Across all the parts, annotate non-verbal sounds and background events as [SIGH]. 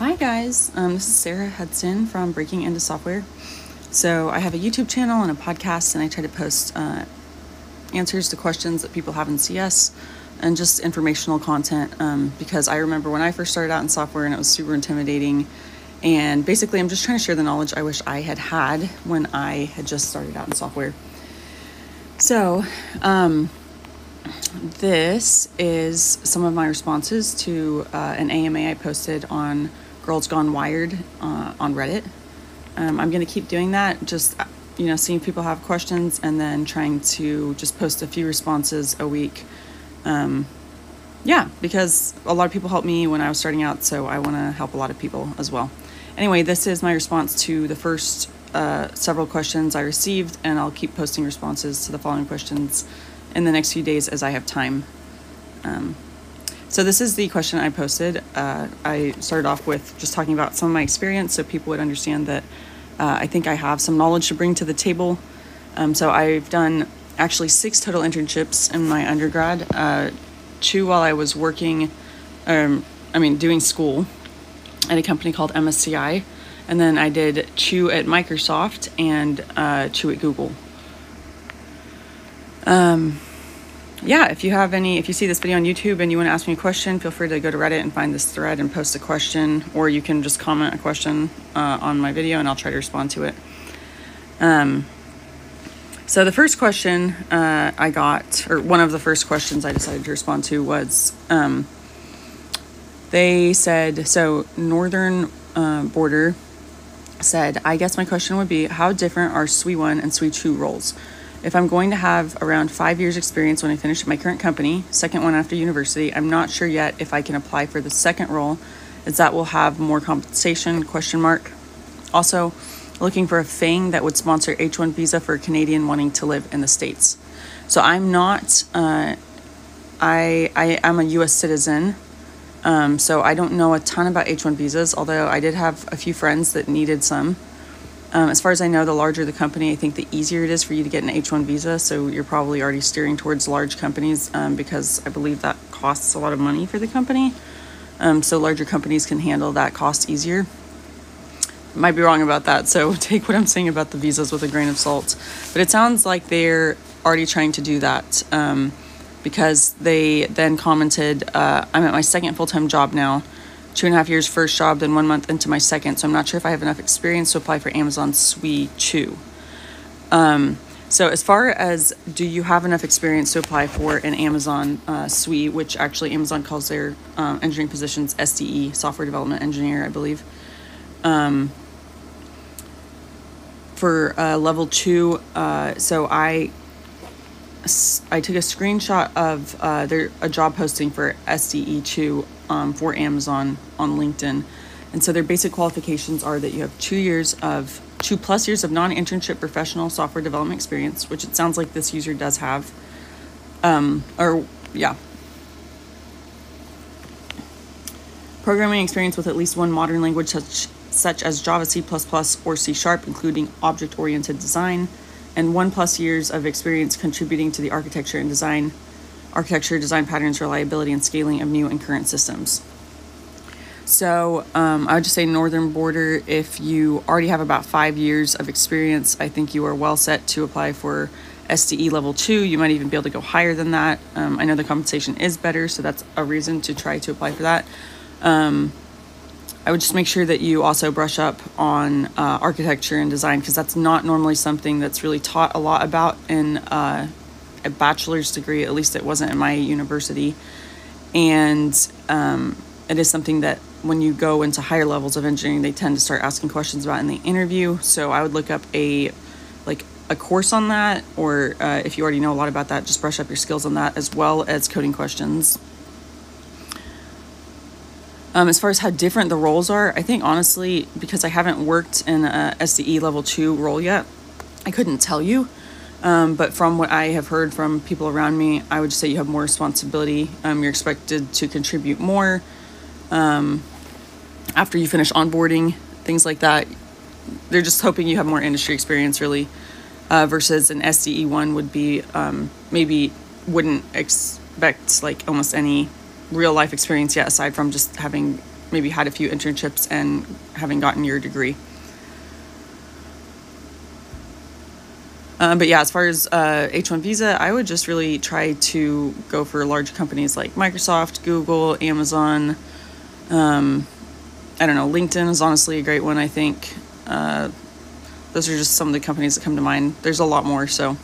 Hi guys, um, this is Sarah Hudson from Breaking Into Software. So I have a YouTube channel and a podcast, and I try to post uh, answers to questions that people have in CS and just informational content. Um, because I remember when I first started out in software, and it was super intimidating. And basically, I'm just trying to share the knowledge I wish I had had when I had just started out in software. So, um, this is some of my responses to uh, an AMA I posted on Girls Gone Wired uh, on Reddit. Um, I'm going to keep doing that, just, you know, seeing people have questions and then trying to just post a few responses a week. Um, yeah, because a lot of people helped me when I was starting out, so I want to help a lot of people as well. Anyway, this is my response to the first uh, several questions I received, and I'll keep posting responses to the following questions in the next few days as I have time. Um, so this is the question I posted. Uh, I started off with just talking about some of my experience so people would understand that uh, I think I have some knowledge to bring to the table. Um, so I've done actually six total internships in my undergrad, uh, two while I was working, um, I mean, doing school at a company called MSCI. And then I did two at Microsoft and uh, two at Google. Um, yeah, if you have any, if you see this video on YouTube and you want to ask me a question, feel free to go to Reddit and find this thread and post a question, or you can just comment a question uh, on my video and I'll try to respond to it. Um, so the first question uh, I got, or one of the first questions I decided to respond to was, um, they said, so Northern uh, Border said, I guess my question would be, how different are SWE 1 and SWE 2 roles? If I'm going to have around five years experience when I finish my current company, second one after university, I'm not sure yet if I can apply for the second role, as that will have more compensation, question mark. Also, looking for a FANG that would sponsor H1 visa for a Canadian wanting to live in the States. So I'm not, uh, I, I am a US citizen, um, so I don't know a ton about H1 visas, although I did have a few friends that needed some. Um, as far as I know, the larger the company, I think the easier it is for you to get an H 1 visa. So you're probably already steering towards large companies um, because I believe that costs a lot of money for the company. Um, so larger companies can handle that cost easier. Might be wrong about that. So [LAUGHS] take what I'm saying about the visas with a grain of salt. But it sounds like they're already trying to do that um, because they then commented, uh, I'm at my second full time job now two and a half years first job, then one month into my second. So I'm not sure if I have enough experience to apply for Amazon SWE 2. Um, so as far as do you have enough experience to apply for an Amazon uh, SWE, which actually Amazon calls their um, engineering positions SDE, software development engineer, I believe. Um, for uh, level two, uh, so I I took a screenshot of uh, their a job posting for SDE two um, for Amazon on LinkedIn. And so their basic qualifications are that you have two years of two plus years of non-internship professional software development experience, which it sounds like this user does have. Um, or yeah. Programming experience with at least one modern language such such as Java, C++, or C Sharp, including object-oriented design, and one plus years of experience contributing to the architecture and design architecture, design patterns, reliability, and scaling of new and current systems. So um, I would just say Northern Border, if you already have about five years of experience, I think you are well set to apply for SDE level two. You might even be able to go higher than that. Um, I know the compensation is better, so that's a reason to try to apply for that. Um, I would just make sure that you also brush up on uh, architecture and design because that's not normally something that's really taught a lot about in uh, a bachelor's degree. At least it wasn't in my university, and um, it is something that when you go into higher levels of engineering, they tend to start asking questions about in the interview. So I would look up a like a course on that, or uh, if you already know a lot about that, just brush up your skills on that as well as coding questions. Um, as far as how different the roles are, I think honestly, because I haven't worked in a SDE level two role yet, I couldn't tell you. Um, but from what I have heard from people around me, I would say you have more responsibility. Um, you're expected to contribute more um, after you finish onboarding, things like that. They're just hoping you have more industry experience, really, uh, versus an SDE one would be um, maybe wouldn't expect like almost any real life experience yet, aside from just having maybe had a few internships and having gotten your degree. Um, but yeah, as far as uh, H1 visa, I would just really try to go for large companies like Microsoft, Google, Amazon. Um, I don't know, LinkedIn is honestly a great one, I think. Uh, those are just some of the companies that come to mind. There's a lot more, so.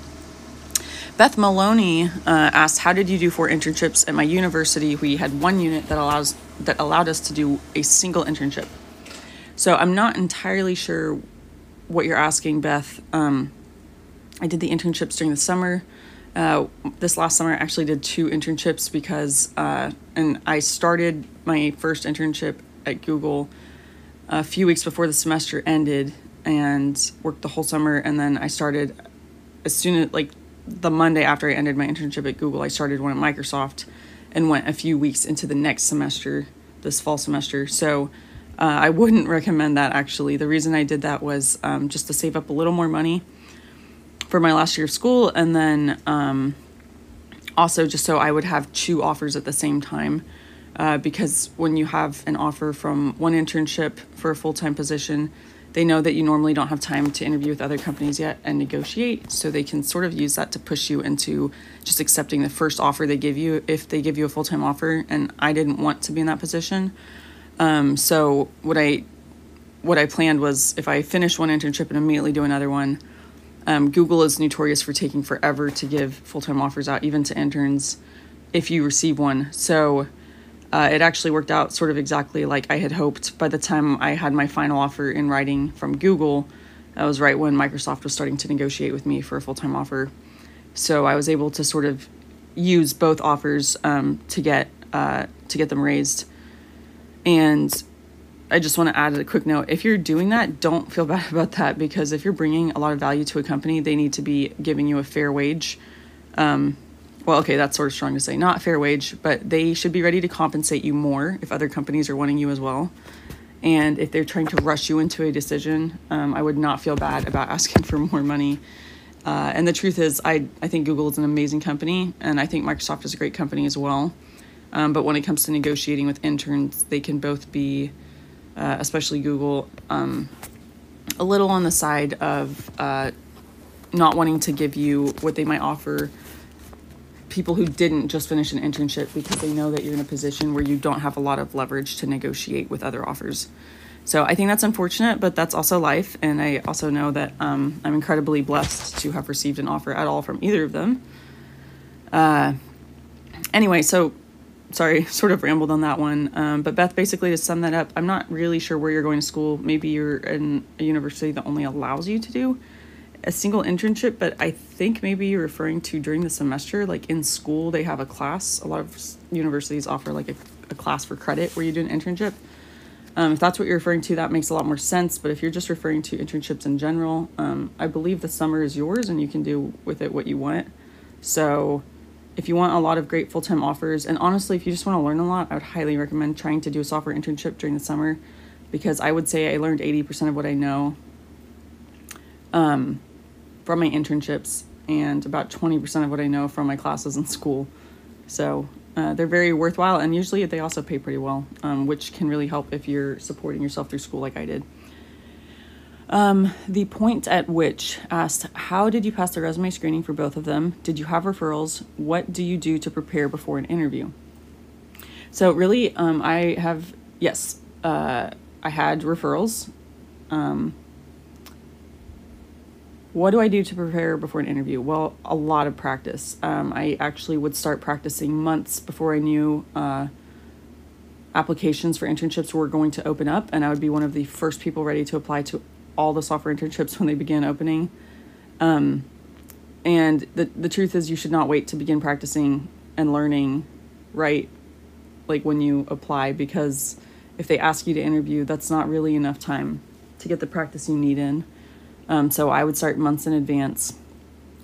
Beth Maloney uh, asked, "How did you do for internships at my university? We had one unit that allows that allowed us to do a single internship." So I'm not entirely sure what you're asking, Beth. Um, I did the internships during the summer. Uh, this last summer, I actually did two internships because, uh, and I started my first internship at Google a few weeks before the semester ended and worked the whole summer. And then I started as soon as, like, the Monday after I ended my internship at Google, I started one at Microsoft and went a few weeks into the next semester, this fall semester. So uh, I wouldn't [LAUGHS] recommend that actually. The reason I did that was um, just to save up a little more money for my last year of school, and then um, also just so I would have two offers at the same time. Uh, because when you have an offer from one internship for a full time position, they know that you normally don't have time to interview with other companies yet and negotiate. So they can sort of use that to push you into just accepting the first offer they give you if they give you a full time offer. And I didn't want to be in that position. Um, so what I what I planned was if I finish one internship and immediately do another one, um, Google is notorious for taking forever to give full time offers out, even to interns, if you receive one. So uh, it actually worked out sort of exactly like I had hoped. By the time I had my final offer in writing from Google, that was right when Microsoft was starting to negotiate with me for a full time offer. So I was able to sort of use both offers um, to get uh, to get them raised. And I just want to add a quick note. If you're doing that, don't feel [LAUGHS] bad about that because if you're bringing a lot of value to a company, they need to be giving you a fair wage. Um, well, okay, that's sort of strong to say, not fair wage, but they should be ready to compensate you more if other companies are wanting you as well. And if they're trying to rush you into a decision, um, I would not feel bad about asking for more money. Uh, and the truth is, I, I think Google is an amazing company, and I think Microsoft is a great company as well. Um, but when it comes to negotiating with interns, they can both be uh, especially Google, um, a little on the side of uh, not wanting to give you what they might offer people who didn't just finish an internship because they know that you're in a position where you don't have a lot of leverage to negotiate with other offers. So I think that's unfortunate, but that's also life. And I also know that um, I'm incredibly blessed to have received an offer at all from either of them. Uh, anyway, so sorry, [LAUGHS] sort of rambled on that one. Um, but Beth, basically to sum that up, I'm not really sure where you're going to school. Maybe you're in a university that only allows you to do a single internship, but I think maybe you're referring to during the semester, like in school, they have a class. A lot of universities offer like a, a class for credit where you do an internship. Um, if that's what you're referring to, that makes a lot more sense. But if you're just referring to internships in general, um, I believe the summer is yours and you can do with it what you want. So if you want a lot of great full time offers, and honestly, if you just want to learn a lot, I would highly recommend trying to do a software internship during the summer because I would say I learned 80% of what I know um, from my internships and about 20% of what I know from my classes in school. So uh, they're very worthwhile, and usually they also pay pretty well, um, which can really help if you're supporting yourself through school like I did. Um, the point at which asked, How did you pass the resume screening for both of them? Did you have referrals? What do you do to prepare before an interview? So, really, um, I have, yes, uh, I had referrals. Um, what do I do to prepare before an interview? Well, a lot of practice. Um, I actually would start practicing months before I knew uh, applications for internships were going to open up, and I would be one of the first people ready to apply to all the software internships [LAUGHS] when they began opening. Um, and the the truth is, you should not wait to begin practicing and learning, right? Like when you apply, because if they ask you to interview, that's not really enough time to get the practice you need in. Um, so I would start months in advance,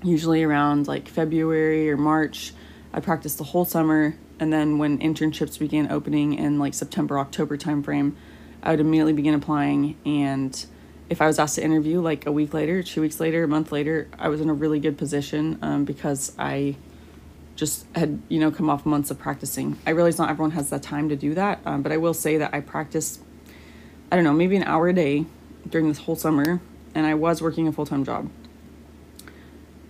usually around like February or March. I practiced the whole summer, and then when internships began opening in like September October timeframe, I would immediately begin applying and if I was asked to interview like a week later, two weeks later, a month later, I was in a really good position um, because I just had you know come off months of practicing. I realize not everyone has the time to do that, um, but I will say that I practiced, I don't know, maybe an hour a day during this whole summer, and I was working a full time job.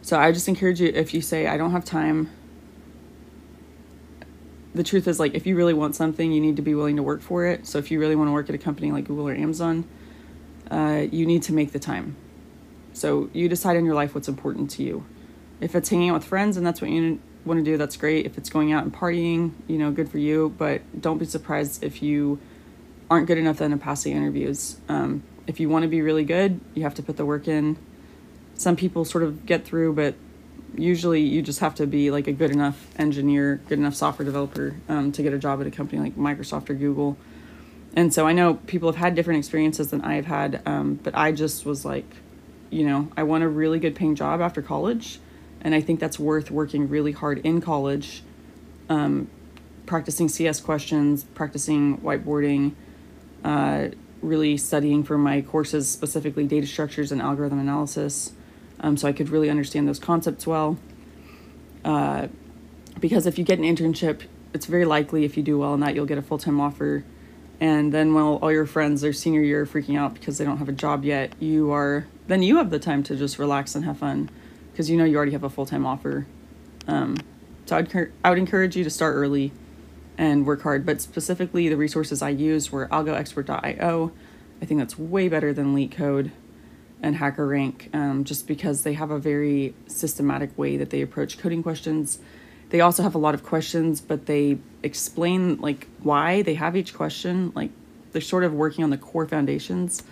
So I just encourage you if you say I don't have time. The truth is like if you really want something, you need to be willing to work for it. So if you really want to work at a company like Google or Amazon, uh, you need to make the time. So you decide in your life what's important to you. If it's hanging out with friends and that's what you want to do, that's great. If it's going out and partying, you know, good for you. But don't be surprised if you aren't good enough then to pass the interviews. Um, if you want to be really good, you have to put the work in. Some people sort of get through, but usually you just have to be like a good enough engineer, good enough software developer um, to get a job at a company like Microsoft or Google. And so I know people have had different experiences than I've had, um, but I just was like, you know, I want a really good paying job after college. And I think that's worth working really hard in college, um, practicing CS questions, practicing whiteboarding, uh, really studying for my courses, specifically data structures and algorithm analysis, um, so I could really understand those concepts well. Uh, because if you get an internship, it's very likely if you do well in that, you'll get a full time offer. And then while all your friends their senior year freaking out because they don't have a job yet, you are then you have the time to just relax and have fun because you know you already have a full time offer. Um, so I'd I would encourage you to start early and work hard. But specifically, the resources I used were algoexpert.io. I think that's way better than LeetCode and HackerRank um, just because they have a very systematic way that they approach coding questions. They also have a lot of questions, but they explain like why they have each question. Like they're sort of working on the core foundations.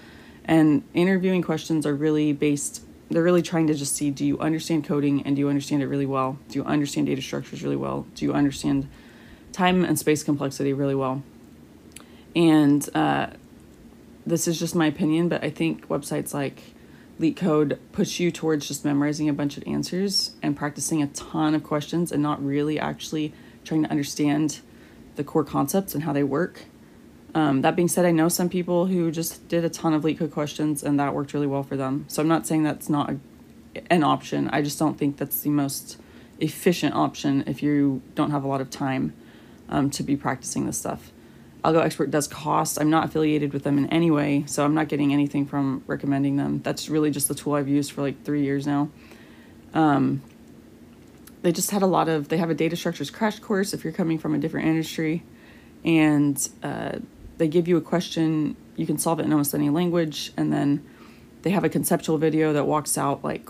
And interviewing questions are really based, they're really trying to just see do you understand coding and do you understand it really well? Do you understand data structures really well? Do you understand time and space complexity really well? And uh, this is just my opinion, but I think websites like LeetCode push you towards just memorizing a bunch of answers and practicing a ton of questions and not really actually trying to understand the core concepts and how they work. Um, that being said, I know some people who just did a ton of LeetCode questions and that worked really well for them. So I'm not saying that's not a, an option. I just don't think that's the most efficient option if you don't have a lot of time um, to be practicing this stuff. AlgoExpert does cost. I'm not affiliated with them in any way, so I'm not getting anything from recommending them. That's really just the tool I've used for like three years now. Um, they just had a lot of, they have a data structures crash course if you're coming from a different industry, and uh, they give you a question. You can solve it in almost any language, and then they have a conceptual video that walks out like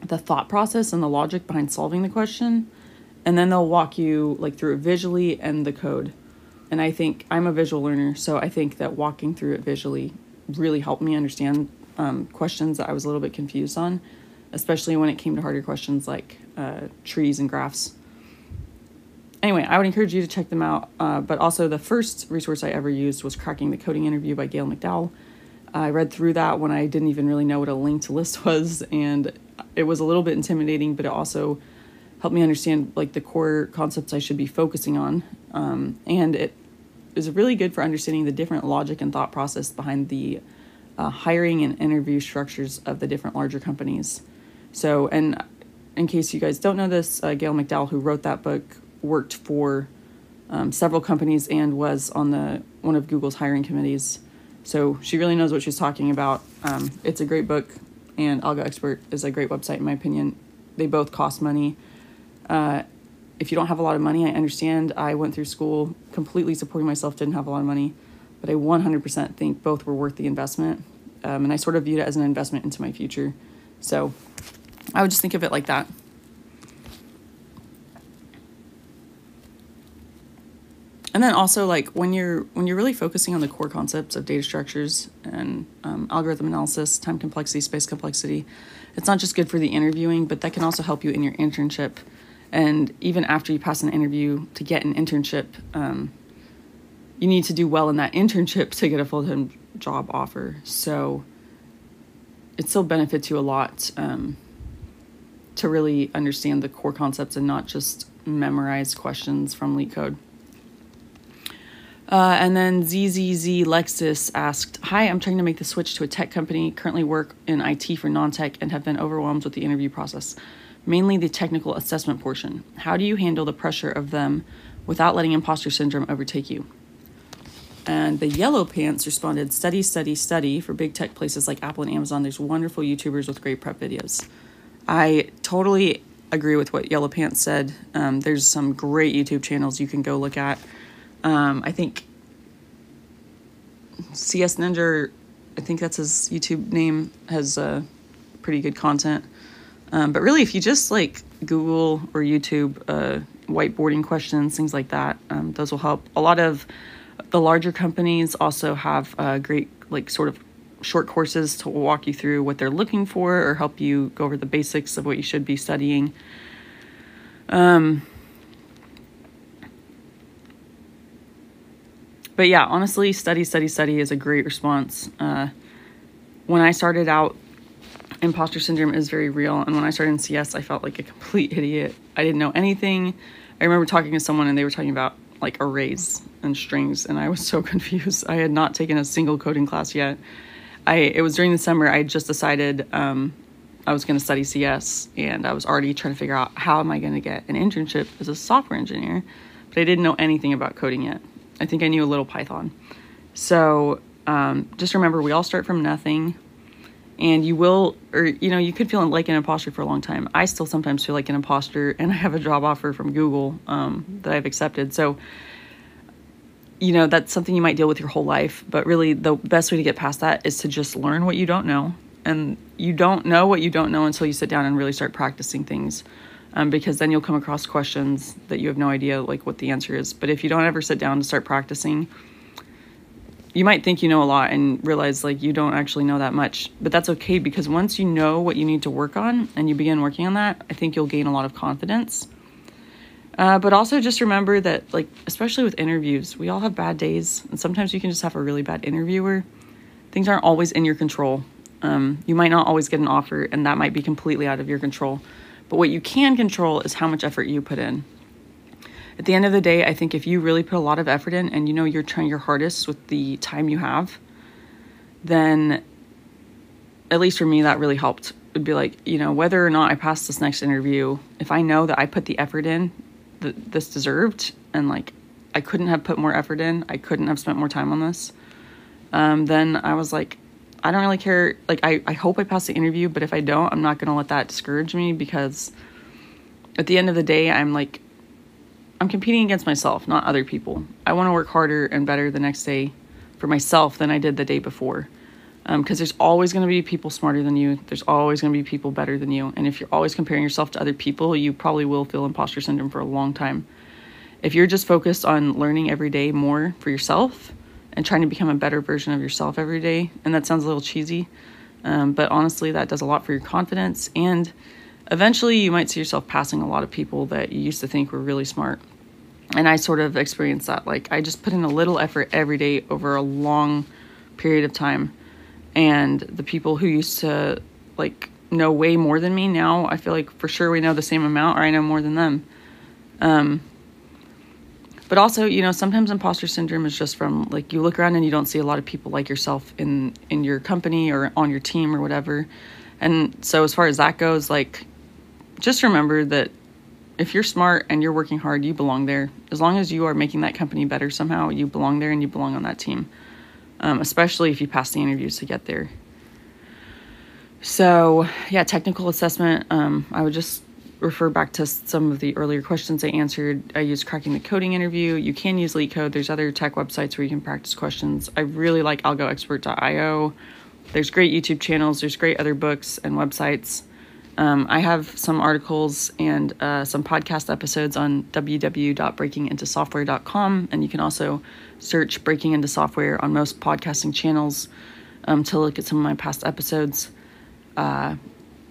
the thought process and the logic behind solving the question, and then they'll walk you like through it visually and the code and I think I'm a visual learner, so I think that walking through it visually really helped me understand um, questions that I was a little bit confused on, especially when it came to harder questions like uh, trees and graphs. Anyway, I would encourage you to check them out. Uh, but also, the first resource I ever used was Cracking the Coding Interview by Gayle McDowell. I read through that when I didn't even really know what a linked [LAUGHS] list was, and it was a little bit intimidating, but it also helped me understand like the core concepts I should be focusing on. Um, and it is really good for understanding the different logic and thought process behind the uh, hiring and interview structures of the different larger companies. So, and in case you guys don't know this, uh, Gayle McDowell, who wrote that book, worked for um, several companies and was on the one of Google's hiring committees. So she really knows what she's talking about. Um, it's a great book, and AlgoExpert is a great website in my opinion. They both cost money. Uh, if you don't have a lot of money, I understand. I went through school completely supporting myself, didn't have a lot of money, but I 100% think both were worth the investment. Um, and I sort of viewed it as an investment into my future. So I would just think of it like that. And then also like when you're when you're really focusing on the core concepts of data structures and um, algorithm analysis, time complexity, space complexity, it's not just good for the interviewing, but that can also help you in your internship and even after you pass an interview to get an internship, um, you need to do well in that [LAUGHS] internship to get a full time job offer. So it still benefits you a lot um, to really understand the core concepts and not just memorize questions from LeetCode. Uh, and then ZZZ Lexus asked, Hi, I'm trying to make the switch to a tech company, currently work in IT for non tech, and have been overwhelmed with the interview process mainly the technical assessment portion. How do you handle the pressure of them without letting imposter syndrome overtake you? And the Yellow Pants responded, study, study, study. For big tech places like Apple and Amazon, there's wonderful YouTubers with great prep videos. I totally agree with what Yellow Pants said. Um, there's some great YouTube channels you can go look at. Um, I think CS Ninja, I think that's his YouTube name, has uh, pretty good content. Um, but really, if you just like Google or YouTube uh, whiteboarding questions, things like that, um, those will help. A lot of the larger companies also have uh, great, like, sort of short courses to walk you through what they're looking for or help you go over the basics of what you should be studying. Um, but yeah, honestly, study, study, study is a great response. Uh, when I started out, imposter syndrome is very real. And when I started in CS, I felt like a complete idiot. I didn't know anything. I remember talking to someone and they were talking about like arrays and strings and I was so [LAUGHS] confused. I had not taken a single coding class yet. I it was during the summer I just decided um, I was going to study CS and I was already trying to figure out how am I going to get an internship as a software engineer, but I didn't know anything about coding yet. I think I knew a little Python. So um, just remember, we all start from nothing, and you will, or you know, you could feel like an imposter for a long time. I still sometimes feel like an imposter, [LAUGHS] and I have a job offer from Google um, that I've accepted. So you know, that's something you might deal with your whole life. But really, the best way to get past that is to just learn what you don't know. And you don't know what you don't know until you sit down and really start practicing things. Um, because then you'll come across questions that you have no idea like what the answer is. But if you don't ever sit down to start practicing, you might think you know a lot and realize like you don't actually know that much. But that's okay because once you know what you need to work on and you begin working on that, I think you'll gain a lot of confidence uh, but also just remember that, like, especially with interviews, we all have bad days, and sometimes you can just have a really bad interviewer. Things aren't always in your control. Um, you might not always get an offer, and that might be completely out of your control. But what you can control is how much effort you put in. At the end of the day, I think if you really put a lot of effort in and you know you're trying your hardest with the time you have, then at least for me, that really helped. It'd be like, you know, whether or not I pass this next interview, if I know that I put the effort in th- this deserved and like I couldn't have put more effort in, I couldn't have spent more time on this, um, then I was like, I don't really care. Like, I, I hope I pass the interview, but if I don't, I'm not going to let that discourage me because at the end of the day, I'm like, I'm competing against myself, not other people. I want to work harder and better the next day for myself than I did the day before because um, there's always going to be people smarter than you. There's always going to be people better than you. And if you're always comparing yourself to other people, you probably will feel imposter syndrome for a long time. If you're just focused on learning every day more for yourself and trying to become a better version of yourself every day, and that sounds a little cheesy, um, but honestly, that does a lot for your confidence. And eventually, you might see yourself passing a lot of people that you used to think were really smart. And I sort of experienced that. Like, I just put in a little effort every day over a long period of time and the people who used to like know way more than me now i feel like for sure we know the same amount or i know more than them um, but also you know sometimes imposter syndrome is just from like you look around and you don't see a lot of people like yourself in in your company or on your team or whatever and so as far as that goes like just remember that if you're smart and you're working hard you belong there as long as you are making that company better somehow you belong there and you belong on that team um, especially if you pass the interviews to get there. So, yeah, technical assessment. Um, I would just refer back to some of the earlier questions I answered. I used cracking the coding interview. You can use LeetCode. There's other tech websites where you can practice questions. I really like algoexpert.io. There's great YouTube channels. There's great other books and websites. Um, I have some articles and uh, some podcast episodes on www.breakingintosoftware.com, and you can also search Breaking Into Software on most podcasting channels um, to look at some of my past episodes. Uh,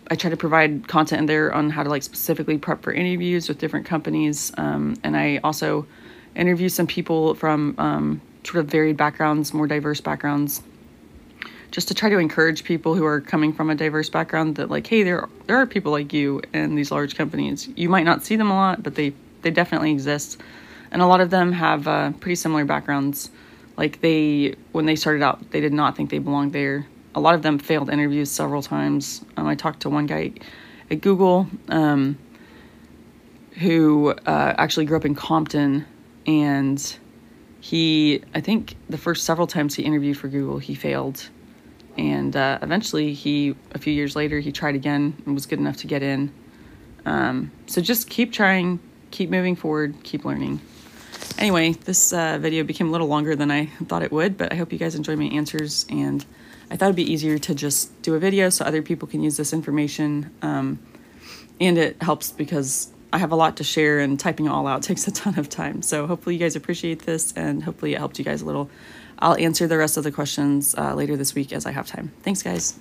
I try to provide content in there on how to like specifically prep for interviews with different companies, um, and I also interview some people from um, sort of varied backgrounds, more diverse backgrounds just to try to encourage people who are coming from a diverse background that like hey there there are people like you in these large companies. You might not see them a lot but they they definitely exist. And a lot of them have uh, pretty similar backgrounds. Like they when they started out they did not think they belonged there. A lot of them failed interviews several times. Um, i talked to one guy at Google, um, who uh, actually grew up in Compton, and he, I think, the first several times he interviewed for Google, he failed, and uh, eventually he, a few years later, he tried again and was good enough to get in. Um, so just keep trying, keep moving forward, keep learning. Anyway, this uh, video became a little longer than I thought it would, but I hope you guys enjoyed my answers and I thought it'd be easier to just do a video so other people can use this information. Um, and it helps because I have a lot to share and typing it all out [LAUGHS] takes a ton of time. So hopefully you guys appreciate this and hopefully it helped you guys a little. I'll answer the rest of the questions uh, later this week as I have time. Thanks, guys.